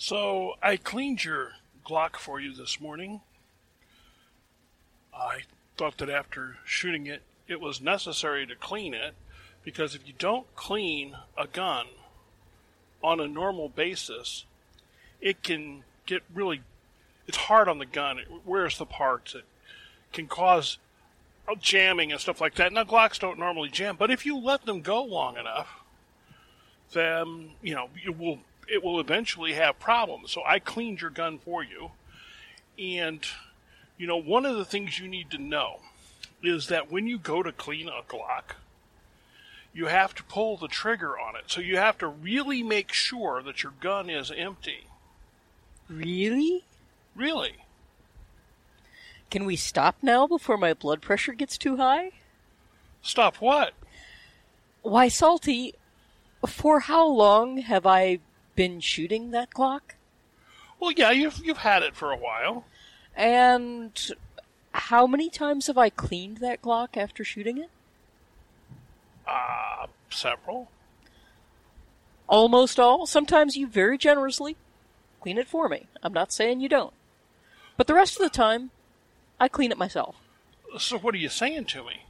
So I cleaned your Glock for you this morning. I thought that after shooting it, it was necessary to clean it because if you don't clean a gun on a normal basis, it can get really it's hard on the gun. It wears the parts. It can cause jamming and stuff like that. Now Glocks don't normally jam, but if you let them go long enough, then you know you will it will eventually have problems. So I cleaned your gun for you, and you know one of the things you need to know is that when you go to clean a Glock, you have to pull the trigger on it. So you have to really make sure that your gun is empty. Really? Really? Can we stop now before my blood pressure gets too high? Stop what? Why, Salty, for how long have I been shooting that Glock? Well, yeah, you've you've had it for a while. And how many times have I cleaned that Glock after shooting it? Uh, several. Almost all. Sometimes you very generously clean it for me. I'm not saying you don't. But the rest of the time, I clean it myself. So what are you saying to me?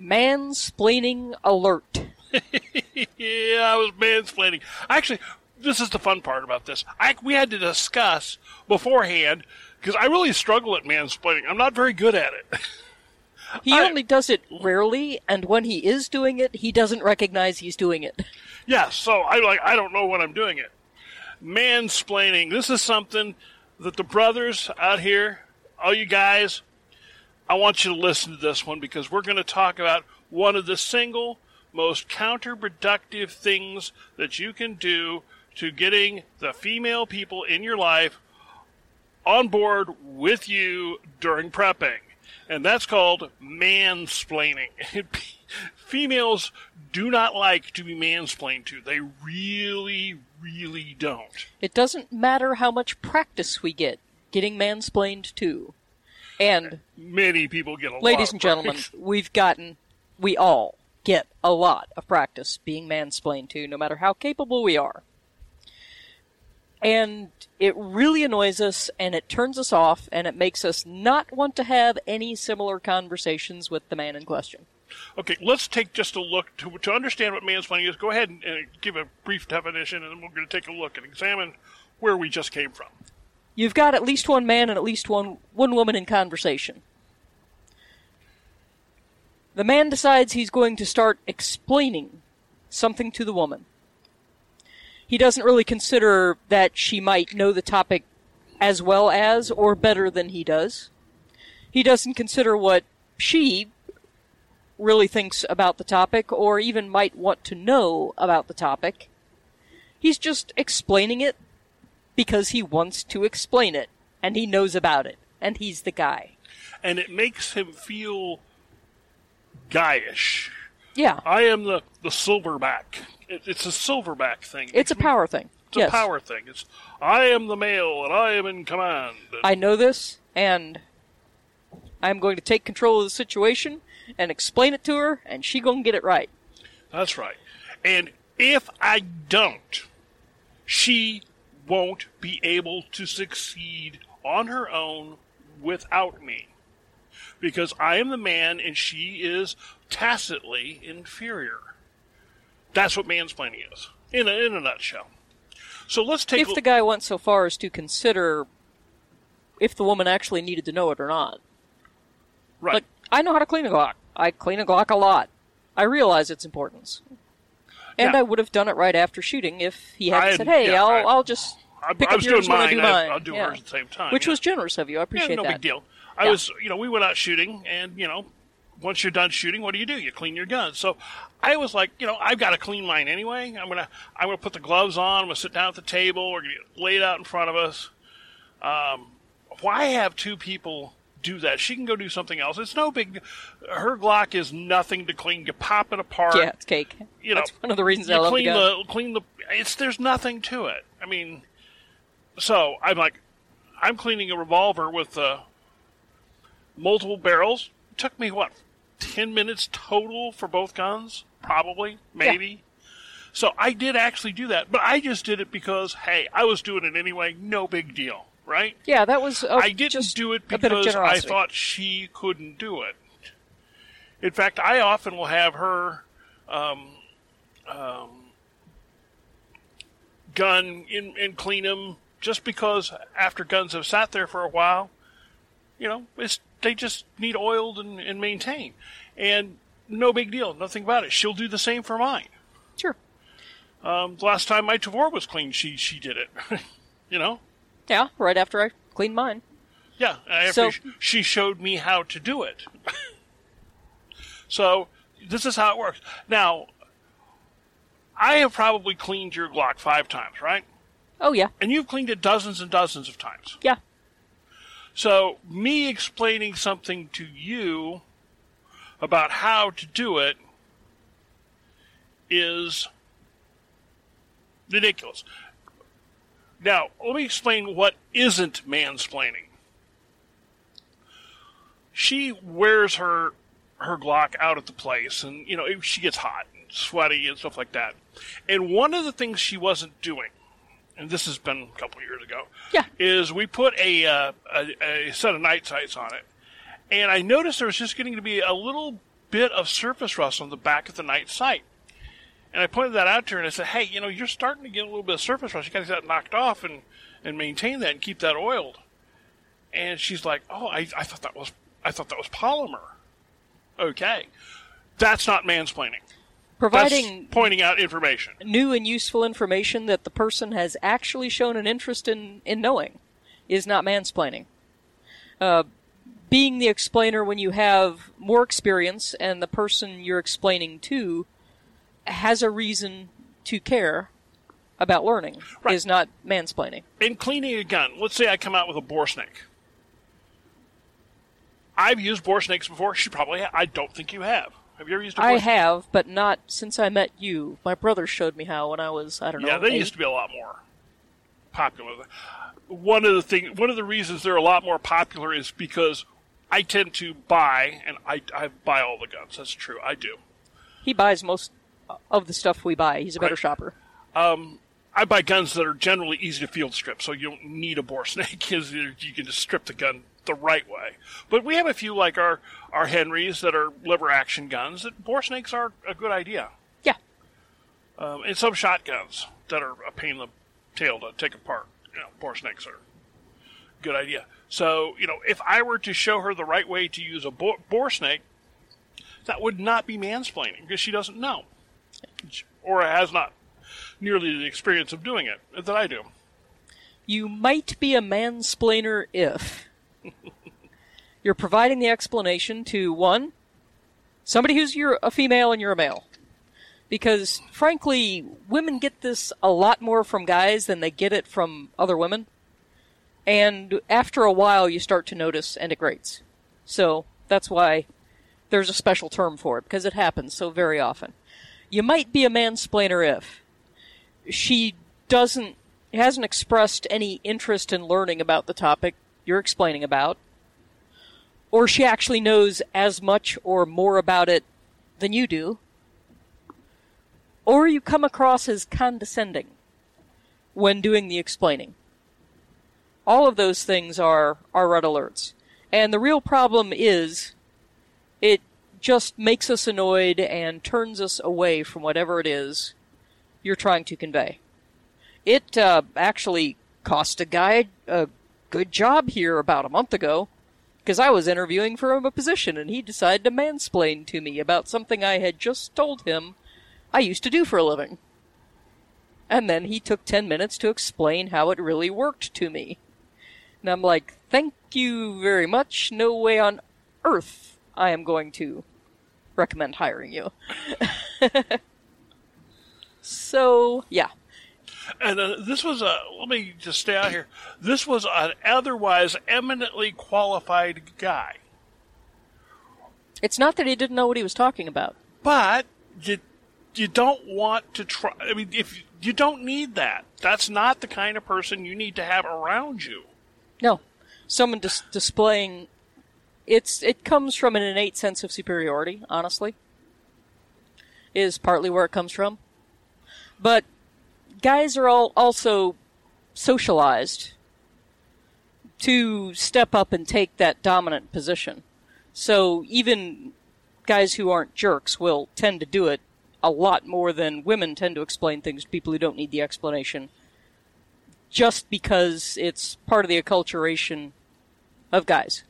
Mansplaining alert. yeah, I was mansplaining. Actually, this is the fun part about this. I, we had to discuss beforehand because I really struggle at mansplaining. I'm not very good at it. He I, only does it rarely, and when he is doing it, he doesn't recognize he's doing it. Yeah, so I like I don't know when I'm doing it. Mansplaining. This is something that the brothers out here, all you guys, I want you to listen to this one because we're going to talk about one of the single most counterproductive things that you can do to getting the female people in your life on board with you during prepping. And that's called mansplaining. Females do not like to be mansplained to. They really, really don't. It doesn't matter how much practice we get getting mansplained to. And many people get a lot. ladies and gentlemen, we've gotten we all get a lot of practice being mansplained to, no matter how capable we are. And it really annoys us and it turns us off and it makes us not want to have any similar conversations with the man in question. Okay, let's take just a look to, to understand what mansplaining is. Go ahead and, and give a brief definition, and then we're going to take a look and examine where we just came from. You've got at least one man and at least one one woman in conversation. The man decides he's going to start explaining something to the woman. He doesn't really consider that she might know the topic as well as or better than he does. He doesn't consider what she really thinks about the topic or even might want to know about the topic. He's just explaining it because he wants to explain it and he knows about it and he's the guy. And it makes him feel guyish. Yeah. I am the, the silverback. It, it's a silverback thing. It's a power thing. It's yes. a power thing. It's I am the male and I am in command. I know this and I'm going to take control of the situation and explain it to her, and she gonna get it right. That's right. And if I don't, she won't be able to succeed on her own without me. Because I am the man and she is tacitly inferior. That's what mansplaining is, in a, in a nutshell. So let's take. If the guy went so far as to consider if the woman actually needed to know it or not. Right. Like, I know how to clean a Glock. I clean a Glock a lot. I realize its importance. And. I would have done it right after shooting if he hadn't I- said, "Hey, yeah, I'll, I- I'll just I, pick I up was yours doing when mine. I do mine." I'll do Yeah. hers at the same time. Which yeah. was generous of you. I appreciate yeah, no that. big deal. I Yeah. was, you know, we went out shooting, and you know, once you're done shooting, what do you do? You clean your gun. So I was like, you know, I've got to clean mine anyway. I'm gonna, I'm gonna put the gloves on. I'm gonna sit down at the table. We're gonna lay it out in front of us. Um, why have two people do that? She can go do something else. It's no big. Her Glock is nothing to clean. You pop it apart. Yeah, it's cake. You know, That's one of the reasons I love clean the clean the. It's there's nothing to it. I mean, so I'm like, I'm cleaning a revolver with uh, multiple barrels. It took me what, ten minutes total for both guns? Probably, maybe. So I did actually do that, but I just did it because hey, I was doing it anyway. No big deal, right? Yeah, that was. A, I didn't just do it a bit of because I thought she couldn't do it. In fact, I often will have her um, um, gun in, and clean them just because after guns have sat there for a while, you know, it's, they just need oiled and, and maintained. And no big deal, nothing about it. She'll do the same for mine. Sure. Um, the last time my Tavor was cleaned, she she did it. you know, Yeah, right after I cleaned mine. yeah. After So- she showed me how to do it. so this is how it works. Now, I have probably cleaned your Glock five times, right? Oh yeah, And you've cleaned it dozens and dozens of times. yeah. So me explaining something to you about how to do it is ridiculous. Now, let me explain what isn't mansplaining. She wears her her Glock out at the place, and you know she gets hot and sweaty and stuff like that. And one of the things she wasn't doing, and this has been a couple years ago, Yeah. is we put a, uh, a a set of night sights on it, and I noticed there was just getting to be a little bit of surface rust on the back of the night sight. And I pointed that out to her and I said, "Hey, you know, you're starting to get a little bit of surface rust. You got to get that knocked off and and maintain that and keep that oiled." And she's like, "Oh, I, I thought that was I thought that was polymer." Okay, that's not mansplaining. Providing That's pointing out information. new and useful information that the person has actually shown an interest in, in knowing is not mansplaining. Uh, being the explainer when you have more experience and the person you're explaining to has a reason to care about learning Right. is not mansplaining. in cleaning a gun, let's say I come out with a bore snake. I've used bore snakes before. She probably. Ha- I don't think you have. Have you ever used a I have, but not since I met you. My brother showed me how when I was, I don't know. Yeah, they eight. used to be a lot more popular. One of the thing, one of the reasons they're a lot more popular is because I tend to buy, and I, I buy all the guns. That's true. I do. He buys most of the stuff we buy. He's a better Right. shopper. Um, I buy guns that are generally easy to field strip, so you don't need a bore snake because you can just strip the gun the right way. But we have a few like our our Henrys that are lever action guns. That bore snakes are a good idea, Yeah. um, and some shotguns that are a pain in the tail to take apart. You know, bore snakes are a good idea. So you know, if I were to show her the right way to use a bore, bore snake, that would not be mansplaining because she doesn't know, or has not nearly the experience of doing it that I do. You might be a mansplainer if you're providing the explanation to one, somebody who's you're a female and you're a male. Because frankly, women get this a lot more from guys than they get it from other women. And after a while you start to notice and it grates. So that's why there's a special term for it, because it happens so very often. You might be a mansplainer if she doesn't hasn't expressed any interest in learning about the topic you're explaining about or she actually knows as much or more about it than you do or you come across as condescending when doing the explaining. All of those things are are red alerts. And the real problem is it just makes us annoyed and turns us away from whatever it is you're trying to convey. It uh, actually cost a guy a good job here about a month ago because I was interviewing for a position and he decided to mansplain to me about something I had just told him I used to do for a living. And then he took 10 minutes to explain how it really worked to me. And I'm like, thank you very much. No way on earth I am going to recommend hiring you. so, yeah. And uh, this was a. Let me just stay out here. This was an otherwise eminently qualified guy, It's not that he didn't know what he was talking about. but you you don't want to try. I mean, if you don't need that, that's not the kind of person you need to have around you. No, someone dis- displaying it's it comes from an innate sense of superiority. Honestly, is partly where it comes from. But guys are all also socialized to step up and take that dominant position. So even guys who aren't jerks will tend to do it a lot more than women tend to explain things to people who don't need the explanation. Just because it's part of the acculturation of guys.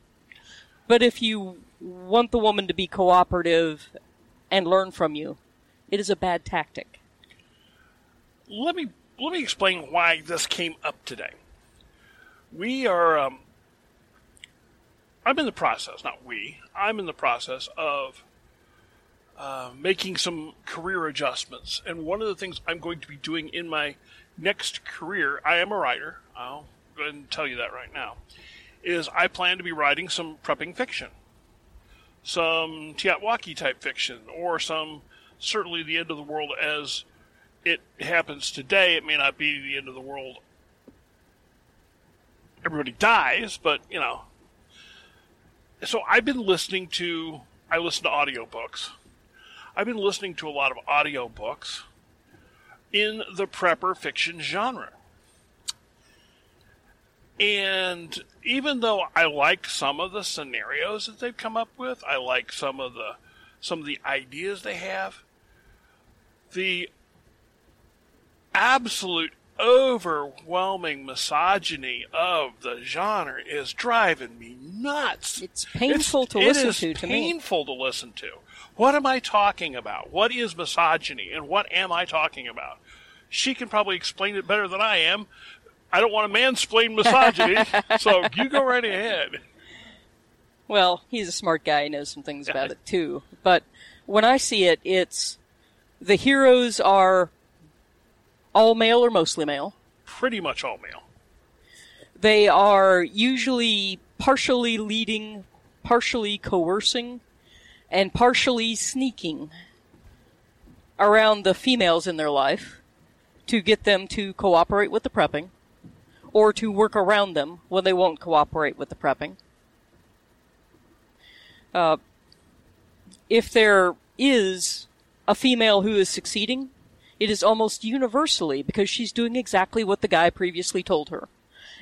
But if you want the woman to be cooperative and learn from you, it is a bad tactic. Let me let me explain why this came up today. We are. Um, I'm in the process, not we. I'm in the process of uh, making some career adjustments, and one of the things I'm going to be doing in my next career, I am a writer. I'll go ahead and tell you that right now. Is I plan to be writing some prepping fiction, some TEOTWAWKI type fiction, or some certainly the end of the world as it happens today. It may not be the end of the world. Everybody dies, but you know. So I've been listening to. I listen to audiobooks. I've been listening to a lot of audiobooks in the prepper fiction genre. And even though I like some of the scenarios that they've come up with, I like some of the some of the ideas they have, the absolute overwhelming misogyny of the genre is driving me nuts. It's painful to listen to to me. painful to listen to. What am I talking about? What is misogyny and what am I talking about? She can probably explain it better than I am. I don't want to mansplain misogyny, so you go right ahead. Well, he's a smart guy. He knows some things about it too. But when I see it, it's the heroes are all male or mostly male. Pretty much all male. They are usually partially leading, partially coercing, and partially sneaking around the females in their life to get them to cooperate with the prepping or to work around them when they won't cooperate with the prepping. Uh, if there is a female who is succeeding, it is almost universally because she's doing exactly what the guy previously told her.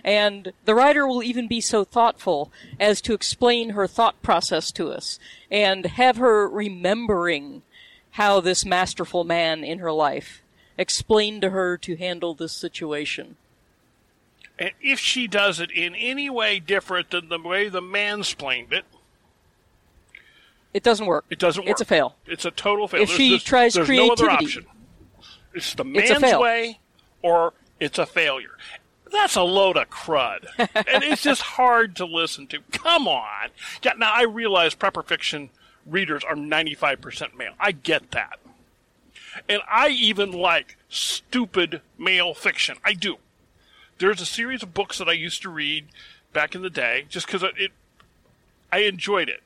And the writer will even be so thoughtful as to explain her thought process to us and have her remembering how this masterful man in her life explained to her to handle this situation. And if she does it in any way different than the way the mansplained it, It doesn't work. it doesn't work. It's a fail. It's a total fail. If There's she just- tries there's no creativity- option. It's the man's fail. way or it's a failure. That's a load of crud. and it's just hard to listen to. Come on. Yeah, now I realize prepper fiction readers are 95% male. I get that. And I even like stupid male fiction. I do. There's a series of books that I used to read back in the day just because it, it, I enjoyed it.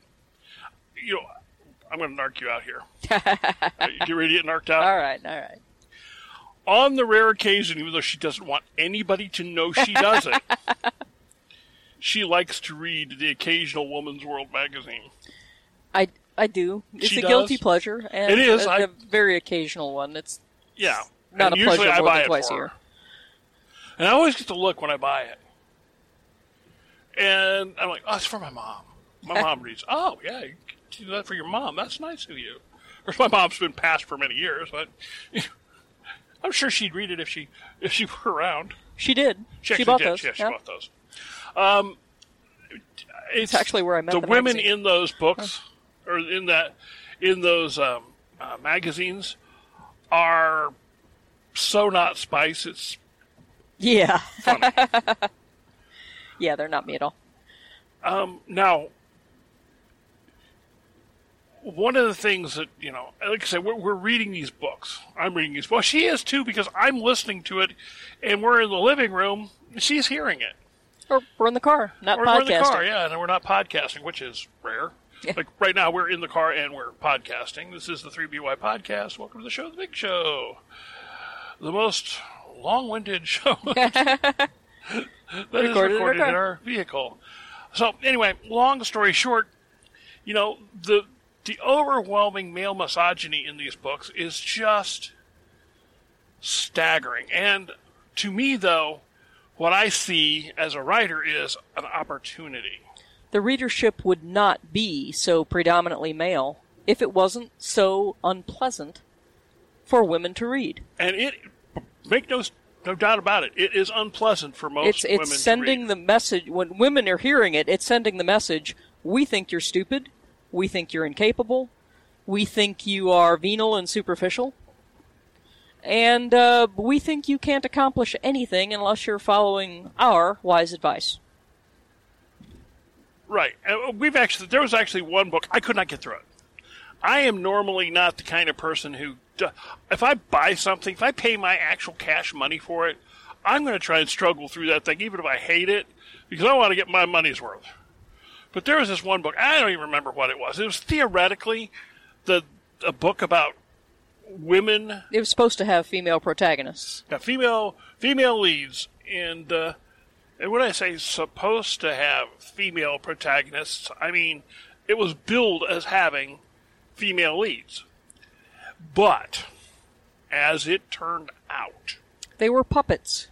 You know, I'm going to narc you out here. Get ready to get narked out? All right, all right. On the rare occasion, even though she doesn't want anybody to know she does it, she likes to read the occasional Woman's World magazine. I I do. It's She a guilty pleasure, and It is, A, I- a very occasional one. It's Yeah, not and a usually pleasure I more buy than it twice a year. and I always get to look when I buy it, and I'm like, "Oh, it's for my mom." My mom reads. Oh, yeah, you do that for your mom. That's nice of you. Of course, my mom's been passed for many years, but I'm sure she'd read it if she if she were around. She did. She actually bought did. those. Yeah, she yeah. bought those. Um, it's actually where I met the, the women magazine. in those books, or in that, in those um, uh, magazines, are so not spice. It's Yeah. funny. yeah, they're not me at all. um, now, one of the things that you know, like I said, we're, we're reading these books. I'm reading these Well, She is too because I'm listening to it, and we're in the living room. and She's hearing it. Or we're in the car, not Or podcasting. we're in the car, yeah, and we're not podcasting, which is rare. Yeah. Like right now, we're in the car and we're podcasting. This is the 3BY podcast. Welcome to the show, The Big Show. The most long winded show that is Recorded in our recorded in our vehicle. So, anyway, long story short, you know, the, the overwhelming male misogyny in these books is just staggering. And to me, though, what I see as a writer is an opportunity. The readership would not be so predominantly male if it wasn't so unpleasant for women to read. And it, make no, no doubt about it, it is unpleasant for most It's women it's to sending read. the message when women are hearing it. It's sending the message: we think you're stupid, we think you're incapable, we think you are venal and superficial, and uh, we think you can't accomplish anything unless you're following our wise advice. Right. We've actually there was actually one book I could not get through it. I am normally not the kind of person who if I buy something, if I pay my actual cash money for it, I'm going to try and struggle through that thing even if I hate it because I want to get my money's worth. But there was this one book, I don't even remember what it was. It was theoretically the a book about women It was supposed to have female protagonists. got female female leads and uh, and when I say supposed to have female protagonists, I mean it was billed as having female leads. But as it turned out, They were puppets.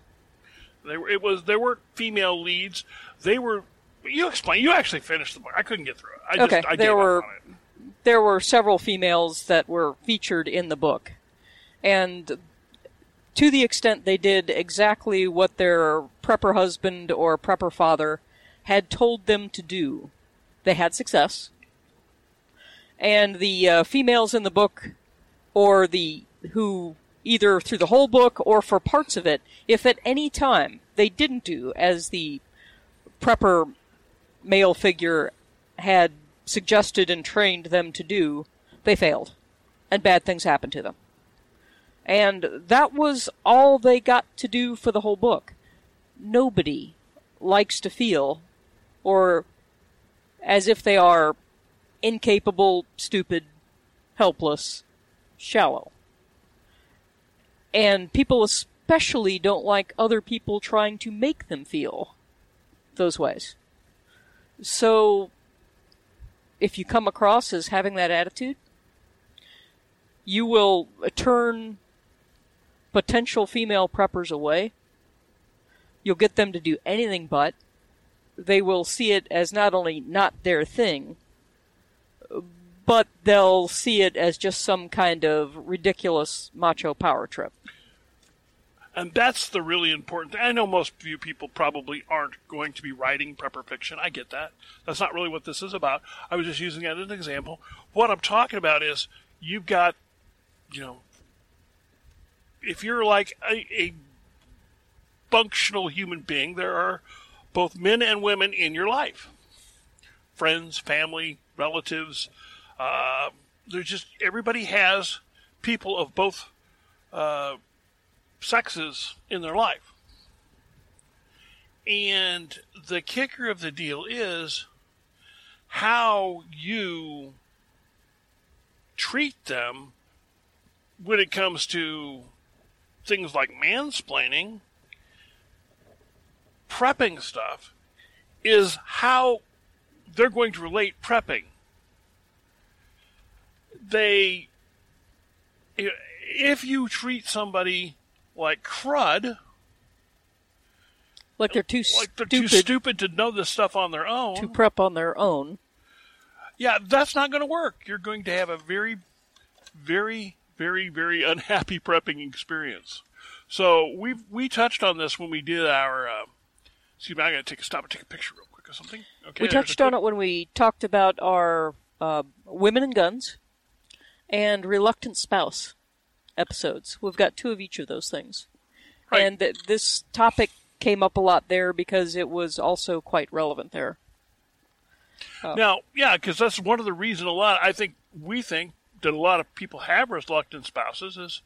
they were it was there weren't female leads. They were you explain. You actually finished the book. I couldn't get through it. I Okay, just I there gave up were- on it. there were several females that were featured in the book. And to the extent they did exactly what their prepper husband or prepper father had told them to do, they had success. And the uh, females in the book, or the who either through the whole book or for parts of it, if at any time they didn't do as the prepper male figure had suggested and trained them to do, they failed. And bad things happened to them. And that was all they got to do for the whole book. Nobody likes to feel, or as if they are incapable, stupid, helpless, shallow. And people especially don't like other people trying to make them feel those ways. So, if you come across as having that attitude, you will turn potential female preppers away. You'll get them to do anything but. They will see it as not only not their thing, but they'll see it as just some kind of ridiculous macho power trip. And that's the really important thing. I know most of you people probably aren't going to be writing prepper fiction. I get that. That's not really what this is about. I was just using that as an example. What I'm talking about is you've got, you know, if you're like a, a functional human being, there are both men and women in your life friends, family, relatives. Uh, there's just everybody has people of both uh, sexes in their life. And the kicker of the deal is how you treat them when it comes to things like mansplaining, prepping stuff, is how they're going to relate prepping. They, if you treat somebody like crud, Like they're too like they're stupid too stupid to know this stuff on their own, to prep on their own. yeah, that's not going to work. You're going to have a very, very, very, very unhappy prepping experience. So we we touched on this when we did our. Uh, excuse me, I'm going to take a stop and take a picture real quick or something. Okay, We touched on it when we talked about our uh, women and guns and reluctant spouse episodes. We've got two of each of those things, Right. and th- this topic came up a lot there because it was also quite relevant there. Uh, now, yeah, because that's one of the reasons a lot. I think we think that a lot of people have reluctant spouses is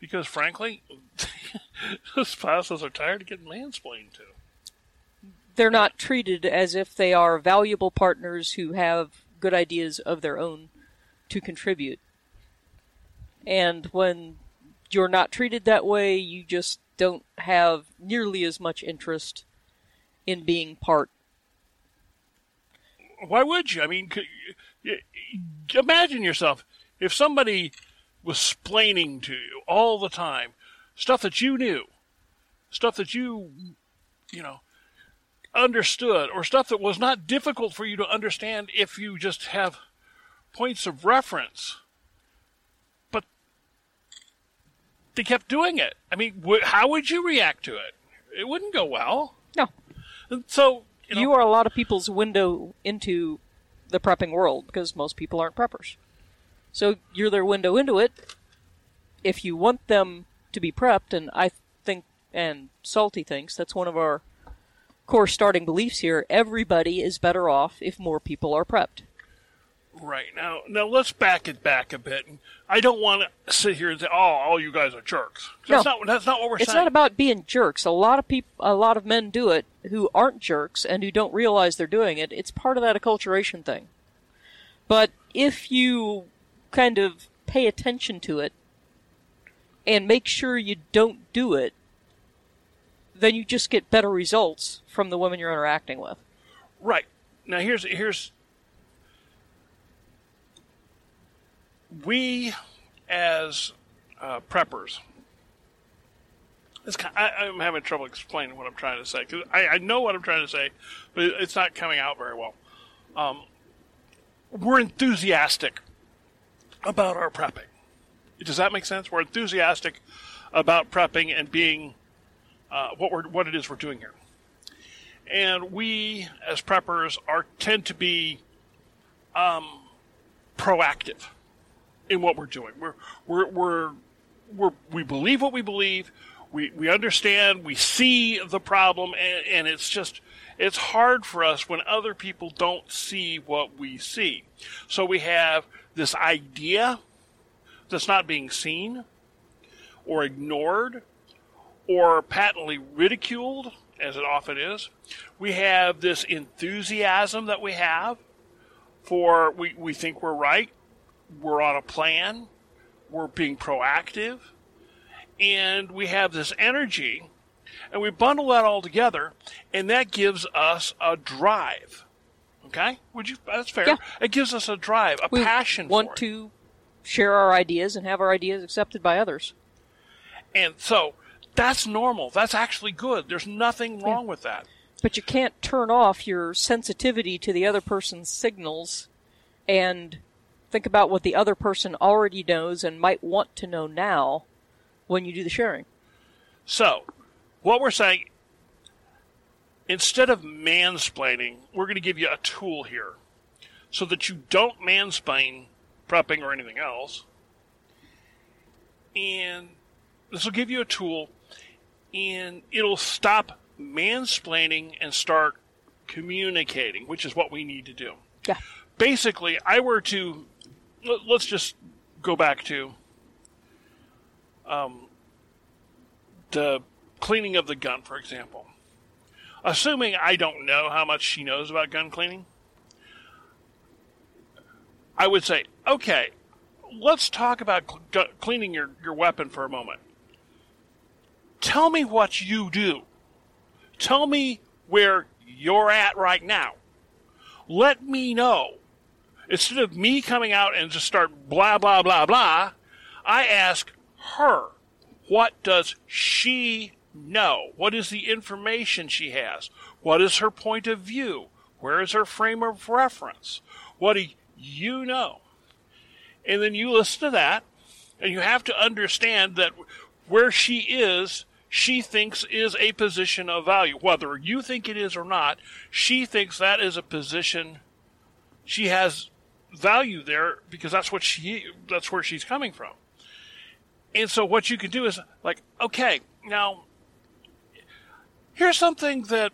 because, frankly, spouses are tired of getting mansplained to. They're not treated as if they are valuable partners who have good ideas of their own to contribute. And when you're not treated that way, you just don't have nearly as much interest in being part. Why would you? I mean, imagine yourself if somebody was splaining to you all the time stuff that you knew, stuff that you, you know, understood, or stuff that was not difficult for you to understand if you just have points of reference. But they kept doing it. I mean, wh- how would you react to it? It wouldn't go well. No. And so, you, know, You are a lot of people's window into the prepping world because most people aren't preppers. So you're their window into it. If you want them to be prepped, and I think, and Salty thinks, that's one of our core starting beliefs here, everybody is better off if more people are prepped. Right now, now let's back it back a bit. I don't want to sit here and say, "Oh, all you guys are jerks." That's No. not that's not what we're It's saying. It's not about being jerks. A lot of people, a lot of men do it who aren't jerks and who don't realize they're doing it. It's part of that acculturation thing. But if you kind of pay attention to it and make sure you don't do it, then you just get better results from the women you're interacting with. right now. Here's here's we as uh, preppers. Kind I, I'm having trouble explaining what I'm trying to say because I, I know what I'm trying to say, but it's not coming out very well. Um, we're enthusiastic about our prepping. Does that make sense? We're enthusiastic about prepping and being uh, what we're what it is we're doing here. And we, as preppers, are tend to be um, proactive in what we're doing. We're we're we're, we're we believe what we believe. We we understand. We see the problem, and, and it's just it's hard for us when other people don't see what we see. So we have this idea that's not being seen, or ignored, or patently ridiculed, as it often is. We have this enthusiasm that we have for we, we think we're right, we're on a plan, we're being proactive, and we have this energy, and we bundle that all together, and that gives us a drive. Okay? Would you that's fair. Yeah. It gives us a drive, a We passion want for it. to share our ideas and have our ideas accepted by others. And so that's normal. That's actually good. There's nothing wrong with that. But you can't turn off your sensitivity to the other person's signals and think about what the other person already knows and might want to know now when you do the sharing. So, what we're saying, instead of mansplaining, we're going to give you a tool here so that you don't mansplain prepping or anything else. And this will give you a tool, and it'll stop mansplaining and start communicating, which is what we need to do. Yeah. Basically, I were to let's just go back to um, the cleaning of the gun, for example. Assuming I don't know how much she knows about gun cleaning, I would say, okay, let's talk about cl- gu- cleaning your, your weapon for a moment. Tell me what you do. Tell me where you're at right now. Let me know. Instead of me coming out and just start blah, blah, blah, blah, I ask her, what does she know? What is the information she has? What is her point of view? Where is her frame of reference? What do you know? And then you listen to that, and you have to understand that where she is, she thinks is a position of value. Whether you think it is or not, she thinks that is a position she has value there because that's what she that's where she's coming from. And so what you can do is like, okay, now here's something that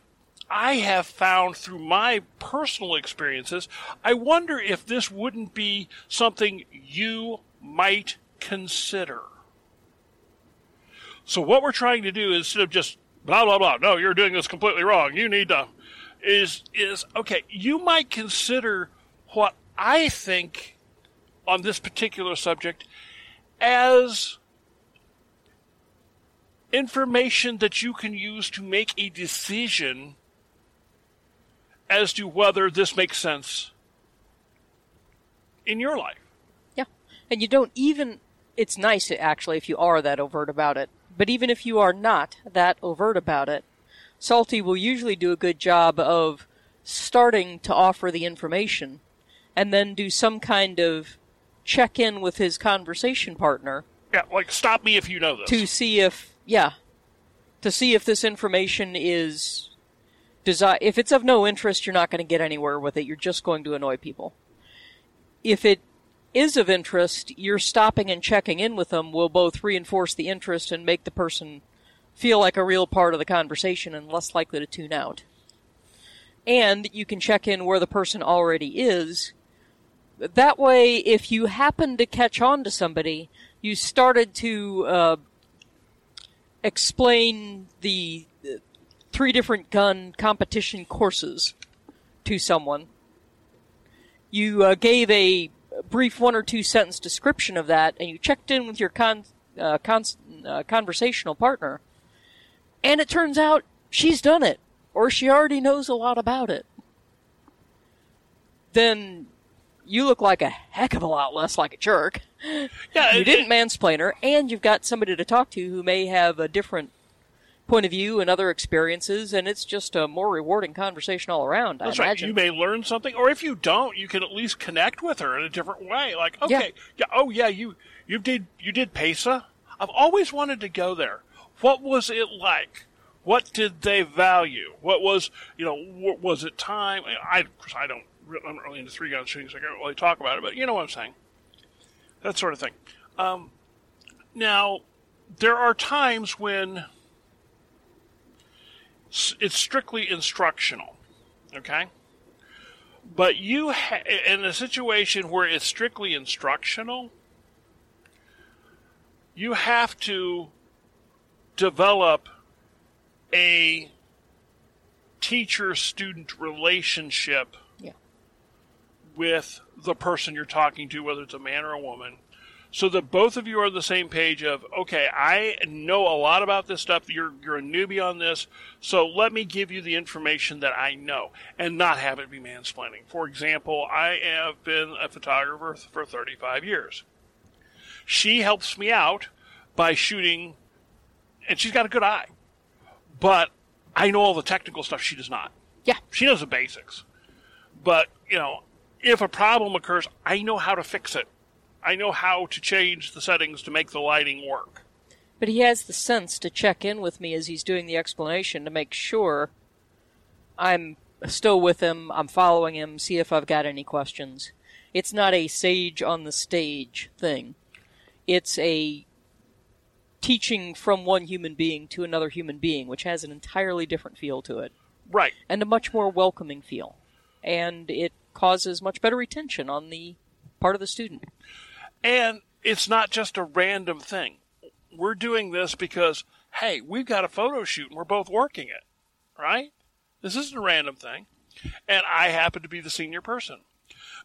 I have found through my personal experiences. I wonder if this wouldn't be something you might consider. So what we're trying to do instead of just blah blah blah, no, you're doing this completely wrong. You need to is is okay, you might consider what I think on this particular subject as information that you can use to make a decision as to whether this makes sense in your life. Yeah. And you don't even, it's nice actually if you are that overt about it, But even if you are not that overt about it, Salty will usually do a good job of starting to offer the information and then do some kind of check in with his conversation partner Yeah, like stop me if you know this. to see if, yeah, to see if this information is desi- if it's of no interest, you're not going to get anywhere with it. You're just going to annoy people. If it is of interest, you're stopping and checking in with them will both reinforce the interest and make the person feel like a real part of the conversation and less likely to tune out. And you can check in where the person already is. That way, if you happen to catch on to somebody, you started to uh, explain the uh, three different gun competition courses to someone. You uh, gave a brief one or two sentence description of that, and you checked in with your con- uh, con- uh, conversational partner, and it turns out she's done it, or she already knows a lot about it. Then you look like a heck of a lot less like a jerk. yeah, You didn't it- mansplain her, and you've got somebody to talk to who may have a different point of view and other experiences, and it's just a more rewarding conversation all around. That's I right. imagine. You may learn something, or if you don't, you can at least connect with her in a different way. Like, okay, yeah, oh yeah, you you did you did Pesa. I've always wanted to go there. What was it like? What did they value? What was you know? Was it time? I I don't. I'm not really into three gun shooting, so I can't really talk about it. But you know what I'm saying. That sort of thing. Um, now, there are times when it's strictly instructional. Okay? But you, ha- in a situation where it's strictly instructional, you have to develop a teacher student relationship. With the person you're talking to, whether it's a man or a woman, so that both of you are on the same page of, okay, I know a lot about this stuff. You're you're a newbie on this, so let me give you the information that I know and not have it be mansplaining. For example, I have been a photographer for 35 years. She helps me out by shooting, and she's got a good eye, but I know all the technical stuff she does not. Yeah. She knows the basics. But, you know, if a problem occurs, I know how to fix it. I know how to change the settings to make the lighting work. But he has the sense to check in with me as he's doing the explanation to make sure I'm still with him, I'm following him, see if I've got any questions. It's not a sage on the stage thing. It's a teaching from one human being to another human being, which has an entirely different feel to it Right. and a much more welcoming feel. And it causes much better retention on the part of the student. And it's not just a random thing. We're doing this because, hey, we've got a photo shoot and we're both working it, right? This isn't a random thing. And I happen to be the senior person.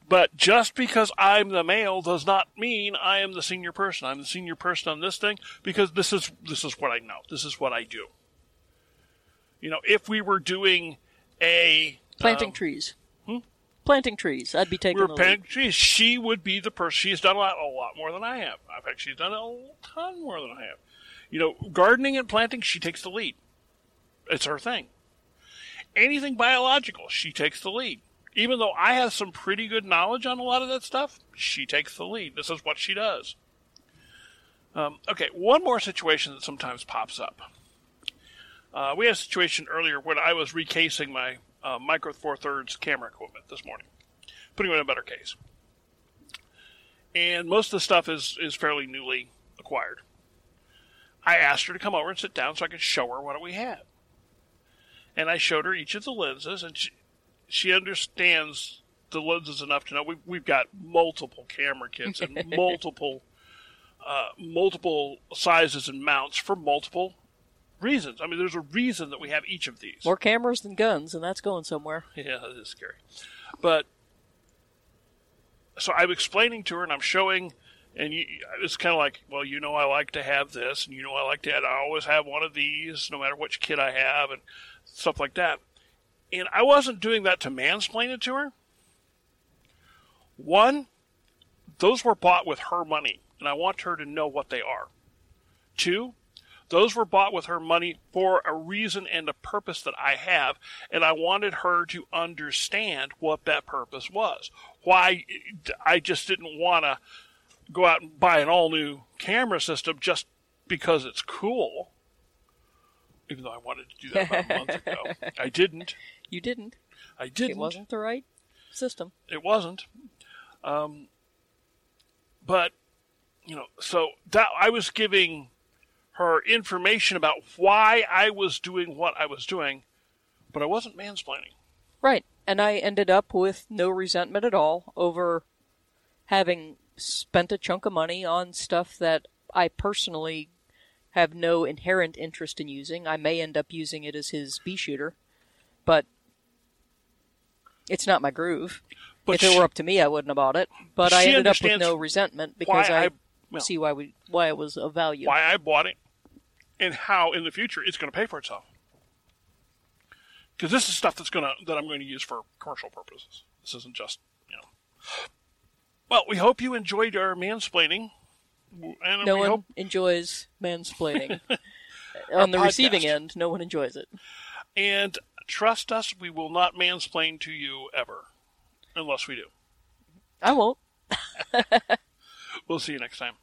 But just because I'm the male does not mean I am the senior person. I'm the senior person on this thing because this is this is what I know. This is what I do. You know, if we were doing a Planting um, trees. Planting trees. I'd be taking we're planting lead. trees. She would be the person. She's done a lot, a lot more than I have. In fact, she's done a ton more than I have. You know, gardening and planting, she takes the lead. It's her thing. Anything biological, she takes the lead. Even though I have some pretty good knowledge on a lot of that stuff, she takes the lead. This is what she does. Um, okay, one more situation that sometimes pops up. Uh, we had a situation earlier when I was recasing my uh, Micro Four Thirds camera equipment this morning, putting it in a better case. And most of the stuff is is fairly newly acquired. I asked her to come over and sit down so I could show her what we had. And I showed her each of the lenses, and she, she understands the lenses enough to know we've, we've got multiple camera kits and multiple uh, multiple sizes and mounts for multiple reasons. I mean, there's a reason that we have each of these. More cameras than guns, and that's going somewhere. Yeah, that is scary. But so I'm explaining to her, and I'm showing, and you, it's kind of like, well, you know, I like to have this, and you know, I like to. Have, I always have one of these, no matter which kid I have, and stuff like that. And I wasn't doing that to mansplain it to her. One, those were bought with her money, and I want her to know what they are. Two, Those were bought with her money for a reason and a purpose that I have, and I wanted her to understand what that purpose was. Why I just didn't want to go out and buy an all new camera system just because it's cool. Even though I wanted to do that about a month ago, I didn't. You didn't. I didn't. It wasn't the right system. It wasn't. Um, but you know, so that I was giving her information about why I was doing what I was doing, but I wasn't mansplaining. Right. And I ended up with no resentment at all over having spent a chunk of money on stuff that I personally have no inherent interest in using. I may end up using it as his bee shooter, but it's not my groove. But if it were up to me, I wouldn't have bought it. But I ended up with no resentment because I, I- well- see why we why it was of value. why I bought it, and how in the future it's going to pay for itself. Because this is stuff that's gonna that I'm going to use for commercial purposes. This isn't just you know. Well, we hope you enjoyed our mansplaining, and No one hope enjoys mansplaining. On the receiving end, no one enjoys it. and trust us, we will not mansplain to you ever, unless we do. I won't. We'll see you next time.